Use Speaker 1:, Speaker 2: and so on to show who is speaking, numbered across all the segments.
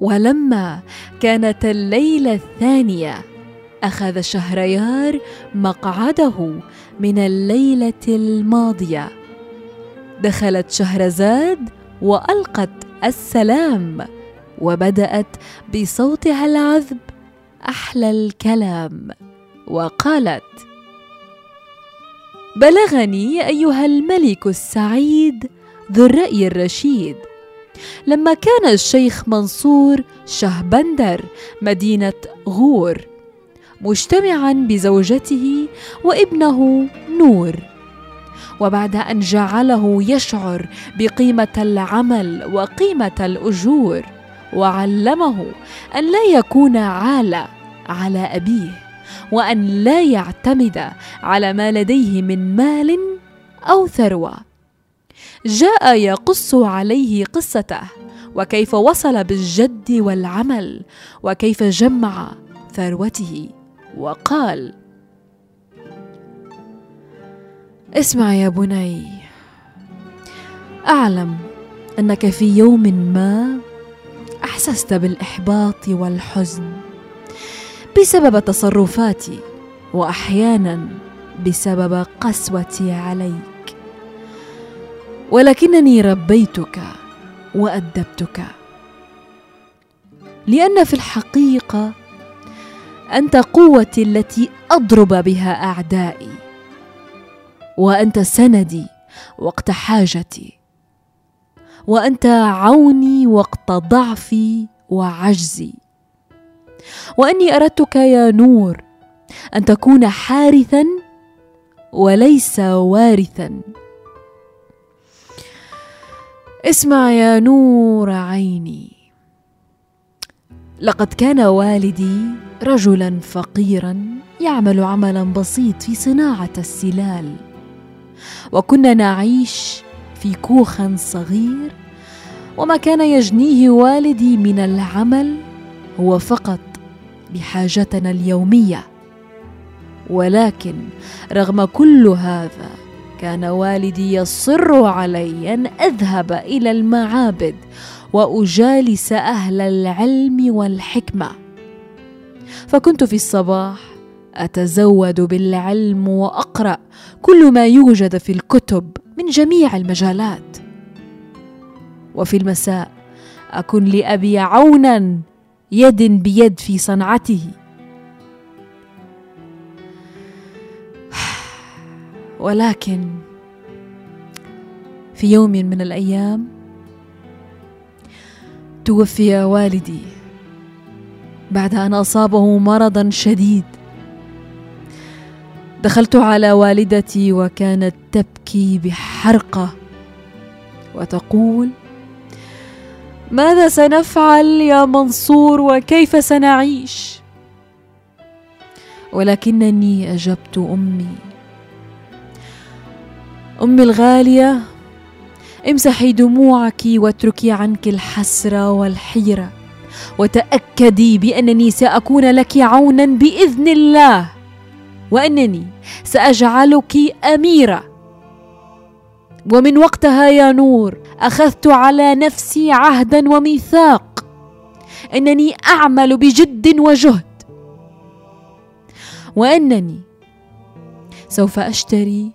Speaker 1: ولما كانت الليلة الثانية أخذ شهريار مقعده من الليلة الماضية. دخلت شهرزاد وألقت السلام وبدأت بصوتها العذب أحلى الكلام وقالت بلغني أيها الملك السعيد ذو الرأي الرشيد لما كان الشيخ منصور شهبندر مدينة غور مجتمعا بزوجته وابنه نور. وبعد أن جعله يشعر بقيمة العمل وقيمة الأجور وعلمه أن لا يكون عالة على أبيه وأن لا يعتمد على ما لديه من مال أو ثروة. جاء يقص عليه قصته وكيف وصل بالجد والعمل وكيف جمع ثروته. وقال اسمع يا بني أعلم أنك في يوم ما أحسست بالإحباط والحزن بسبب تصرفاتي واحيانا بسبب قسوتي عليك. ولكنني ربيتك وأدبتك. لأن في الحقيقة أنت قوتي التي أضرب بها أعدائي وأنت سندي وقت حاجتي وأنت عوني وقت ضعفي وعجزي. وأني أردتك يا نور أن تكون حارثا وليس وارثا. اسمع يا نور عيني. لقد كان والدي رجلا فقيرا يعمل عملا بسيط في صناعة السلال. وكنا نعيش في كوخ صغير وما كان يجنيه والدي من العمل هو فقط بحاجتنا اليومية. ولكن رغم كل هذا كان والدي يصر علي أن أذهب إلى المعابد وأجالس أهل العلم والحكمة. فكنت في الصباح أتزود بالعلم وأقرأ كل ما يوجد في الكتب من جميع المجالات. وفي المساء أكن لأبي عونا يد بيد في صنعته. ولكن في يوم من الأيام توفي والدي بعد أن أصابه مرضا شديد. دخلت على والدتي وكانت تبكي بحرقة وتقول ماذا سنفعل يا منصور وكيف سنعيش؟ ولكنني أجبت أمي امي الغالية امسحي دموعك واتركي عنك الحسره والحيرة. وتأكدي بأنني سأكون لك عونا بإذن الله. وأنني سأجعلك أميرة. ومن وقتها يا نور أخذت على نفسي عهدا وميثاق. إنني أعمل بجد وجهد. وأنني سوف أشتري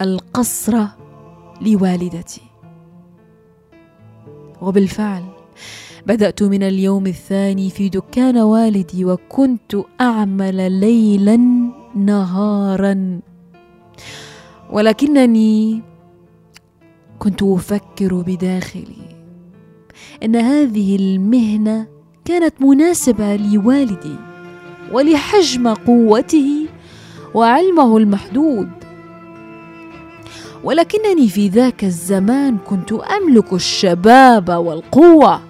Speaker 1: القصر لوالدتي. وبالفعل بدأت من اليوم الثاني في دكان والدي وكنت أعمل ليلا نهارا. ولكنني كنت أفكر بداخلي إن هذه المهنة كانت مناسبة لوالدي ولحجم قوته وعلمه المحدود. ولكنني في ذاك الزمان كنت أملك الشباب والقوة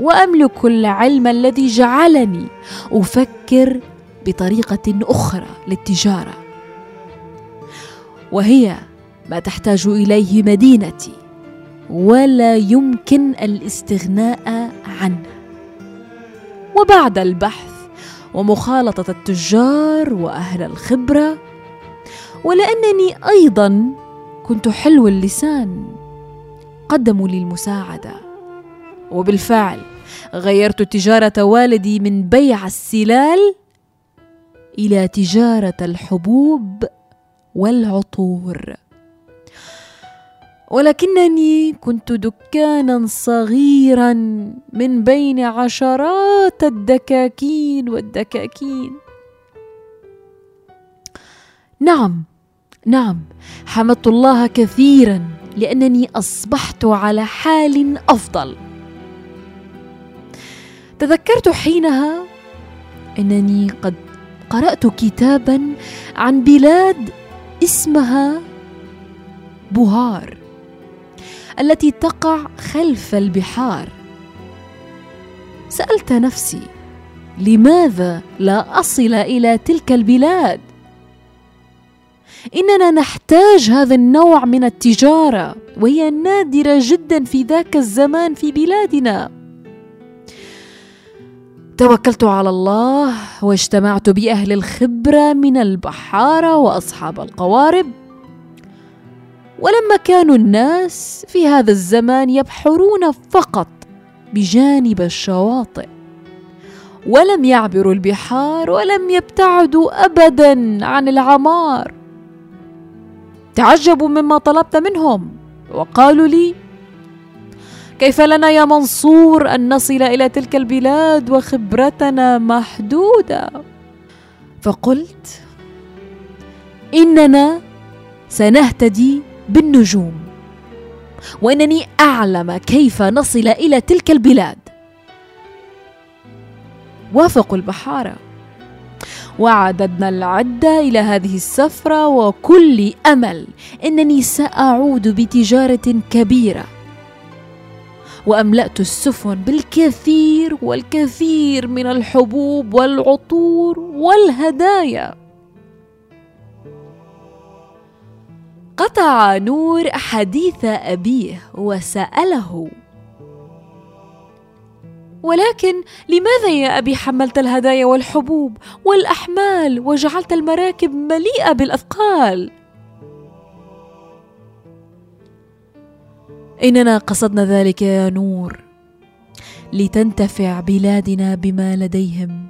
Speaker 1: وأملك العلم الذي جعلني أفكر بطريقة أخرى للتجارة. وهي ما تحتاج إليه مدينتي ولا يمكن الاستغناء عنه. وبعد البحث ومخالطة التجار وأهل الخبرة ولأنني أيضا كنت حلو اللسان قدموا لي المساعدة. وبالفعل غيرت تجارة والدي من بيع السلال إلى تجارة الحبوب والعطور. ولكنني كنت دكانا صغيرا من بين عشرات الدكاكين والدكاكين. نعم نعم حمدت الله كثيرا لأنني أصبحت على حال أفضل. تذكرت حينها أنني قد قرأت كتابا عن بلاد اسمها بوهار التي تقع خلف البحار. سألت نفسي لماذا لا أصل إلى تلك البلاد؟ إننا نحتاج هذا النوع من التجارة وهي نادرة جدا في ذاك الزمان في بلادنا. توكلت على الله واجتمعت بأهل الخبرة من البحارة وأصحاب القوارب. ولما كانوا الناس في هذا الزمان يبحرون فقط بجانب الشواطئ ولم يعبروا البحار ولم يبتعدوا ابدا عن العمار. تعجبوا مما طلبت منهم. وقالوا لي كيف لنا يا منصور أن نصل إلى تلك البلاد وخبرتنا محدودة؟ فقلت إننا سنهتدي بالنجوم وإنني أعلم كيف نصل إلى تلك البلاد. وافقوا البحارة. وعددنا العدة إلى هذه السفرة وكل أمل إنني سأعود بتجارة كبيرة. وأملأت السفن بالكثير والكثير من الحبوب والعطور والهدايا. قطع نور حديث أبيه وسأله ولكن لماذا يا أبي حملت الهدايا والحبوب والأحمال وجعلت المراكب مليئة بالأثقال؟ إننا قصدنا ذلك يا نور لتنتفع بلادنا بما لديهم.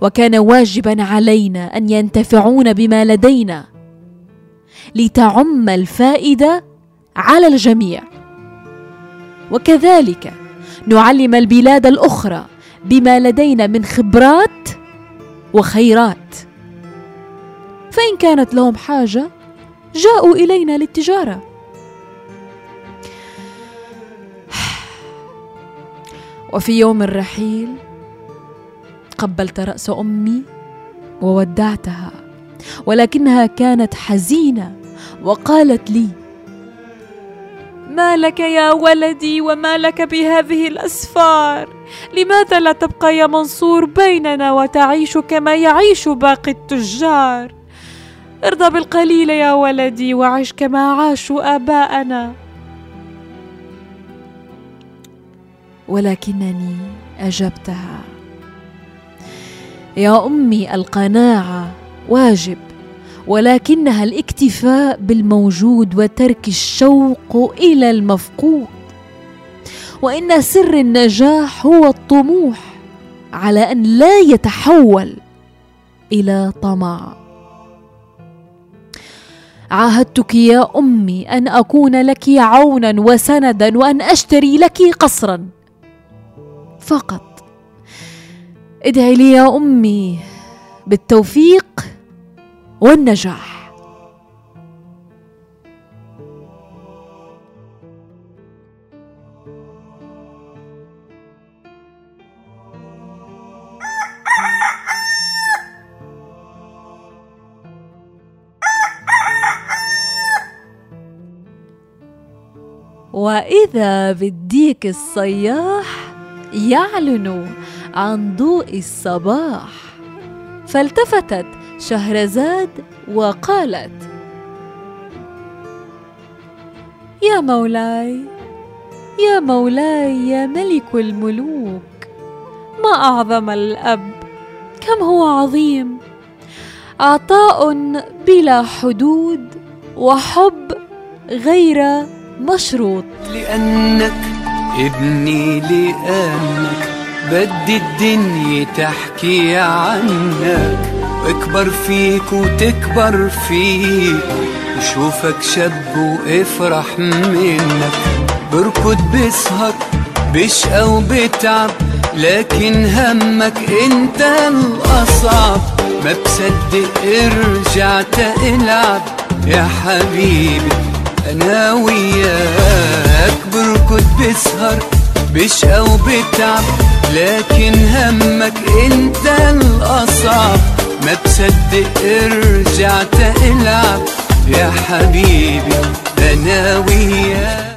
Speaker 1: وكان واجبا علينا أن ينتفعون بما لدينا لتعم الفائدة على الجميع. وكذلك نعلم البلاد الأخرى بما لدينا من خبرات وخيرات. فإن كانت لهم حاجة جاءوا إلينا للتجارة. وفي يوم الرحيل قبلت رأس أمي وودعتها ولكنها كانت حزينة وقالت لي ما لك يا ولدي وما لك بهذه الأسفار؟ لماذا لا تبقى يا منصور بيننا وتعيش كما يعيش باقي التجار؟ ارضى بالقليل يا ولدي وعش كما عاشوا آباءنا. ولكنني أجبتها. يا أمي القناعة واجب. ولكنها الاكتفاء بالموجود وترك الشوق إلى المفقود. وإن سر النجاح هو الطموح على أن لا يتحول إلى طمع. عاهدتك يا أمي أن أكون لك عونا وسندا وأن أشتري لك قصرا. فقط. ادعي لي يا أمي بالتوفيق والنجاح. وإذا بالديك الصياح يعلن عن ضوء الصباح فالتفتت شهرزاد وقالت يا مولاي يا مولاي يا ملك الملوك ما أعظم الأب كم هو عظيم! عطاء بلا حدود وحب غير مشروط.
Speaker 2: لأنك ابني لأنك بدي الدنيا تحكي عنك. واكبر فيك وتكبر فيك وشوفك شب وافرح منك. بركض بسهر بشقى وبتعب لكن همك انت الاصعب. ما بصدق رجعت العب. يا حبيبي أنا وياك. بركض بسهر بشقى وبتعب لكن همك انت الاصعب. ما بصدق رجعت العب يا حبيبي أنا وياك